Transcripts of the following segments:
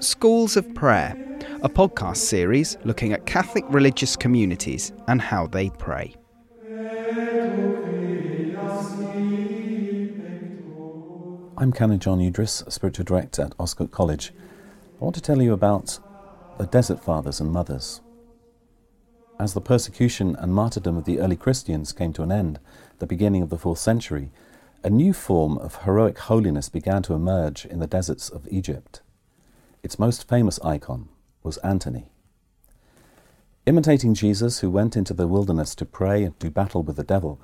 Schools of Prayer, a podcast series looking at Catholic religious communities and how they pray. I'm Canon John Udris, Spiritual Director at Oscott College. I want to tell you about the Desert Fathers and Mothers. As the persecution and martyrdom of the early Christians came to an end the beginning of the fourth century, a new form of heroic holiness began to emerge in the deserts of Egypt. Its most famous icon was Antony. Imitating Jesus, who went into the wilderness to pray and do battle with the devil,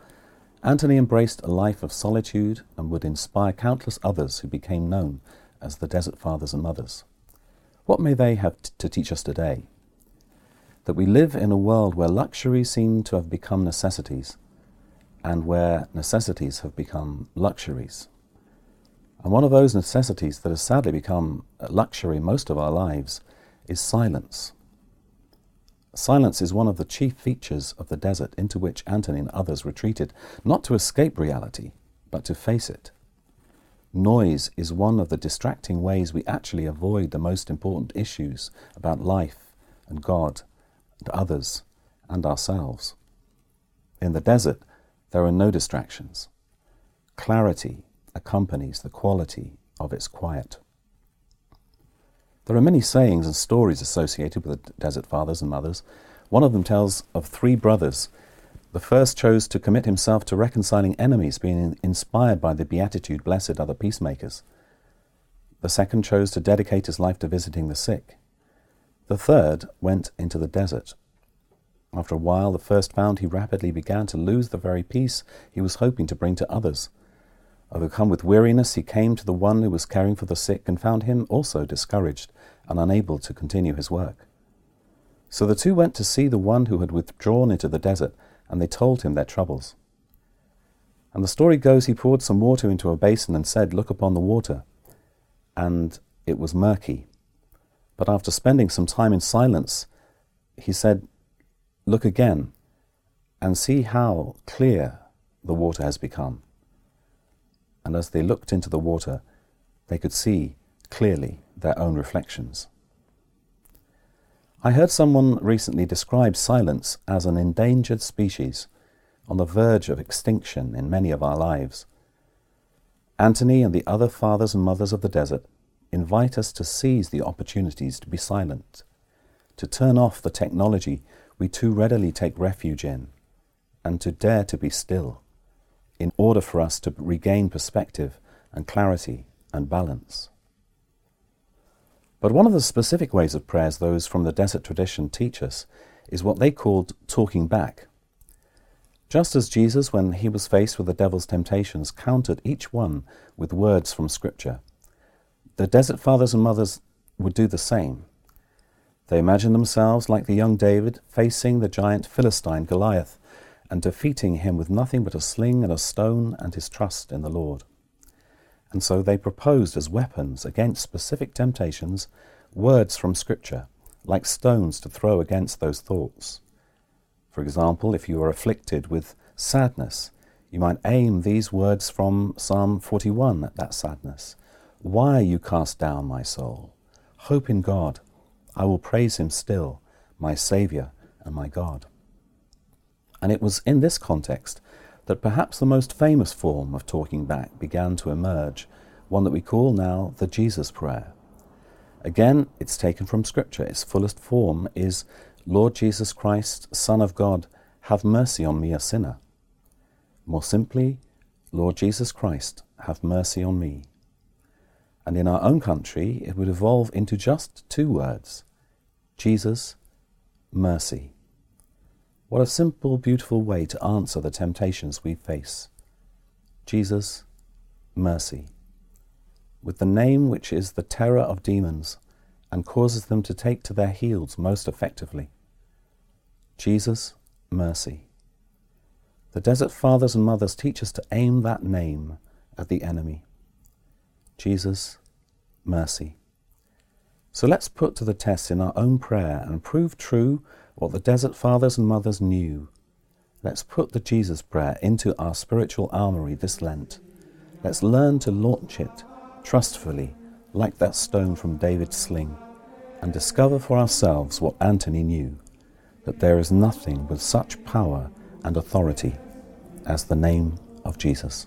Antony embraced a life of solitude and would inspire countless others who became known as the Desert Fathers and Mothers. What may they have t- to teach us today? That we live in a world where luxuries seem to have become necessities and where necessities have become luxuries. And one of those necessities that has sadly become a luxury most of our lives is silence. Silence is one of the chief features of the desert into which Antony and others retreated, not to escape reality, but to face it. Noise is one of the distracting ways we actually avoid the most important issues about life and God and others and ourselves. In the desert, there are no distractions. Clarity accompanies the quality of its quiet. There are many sayings and stories associated with the Desert Fathers and Mothers. One of them tells of three brothers. The first chose to commit himself to reconciling enemies, being inspired by the beatitude, Blessed are the peacemakers. The second chose to dedicate his life to visiting the sick. The third went into the desert. After a while, the first found he rapidly began to lose the very peace he was hoping to bring to others. Overcome with weariness, he came to the one who was caring for the sick and found him also discouraged and unable to continue his work. So the two went to see the one who had withdrawn into the desert, and they told him their troubles. And the story goes he poured some water into a basin and said, Look upon the water. And it was murky. But after spending some time in silence, he said, Look again and see how clear the water has become and as they looked into the water, they could see clearly their own reflections. I heard someone recently describe silence as an endangered species on the verge of extinction in many of our lives. Antony and the other fathers and mothers of the desert invite us to seize the opportunities to be silent, to turn off the technology we too readily take refuge in, and to dare to be still in order for us to regain perspective and clarity and balance. But one of the specific ways of prayers those from the desert tradition teach us is what they called talking back. Just as Jesus, when he was faced with the devil's temptations, countered each one with words from Scripture, the desert fathers and mothers would do the same. They imagined themselves like the young David facing the giant Philistine Goliath and defeating him with nothing but a sling and a stone and his trust in the Lord. And so they proposed as weapons against specific temptations words from Scripture, like stones to throw against those thoughts. For example, if you are afflicted with sadness, you might aim these words from Psalm 41 at that sadness. Why are you cast down, my soul? Hope in God. I will praise him still, my Saviour and my God. And it was in this context that perhaps the most famous form of talking back began to emerge, one that we call now the Jesus Prayer. Again, it's taken from Scripture. Its fullest form is Lord Jesus Christ, Son of God, have mercy on me, a sinner. More simply, Lord Jesus Christ, have mercy on me. And in our own country, it would evolve into just two words Jesus, mercy. What a simple, beautiful way to answer the temptations we face. Jesus, mercy. With the name which is the terror of demons and causes them to take to their heels most effectively. Jesus, mercy. The desert fathers and mothers teach us to aim that name at the enemy. Jesus, mercy. So let's put to the test in our own prayer and prove true what the desert fathers and mothers knew. Let's put the Jesus prayer into our spiritual armory this Lent. Let's learn to launch it trustfully, like that stone from David's sling, and discover for ourselves what Antony knew that there is nothing with such power and authority as the name of Jesus.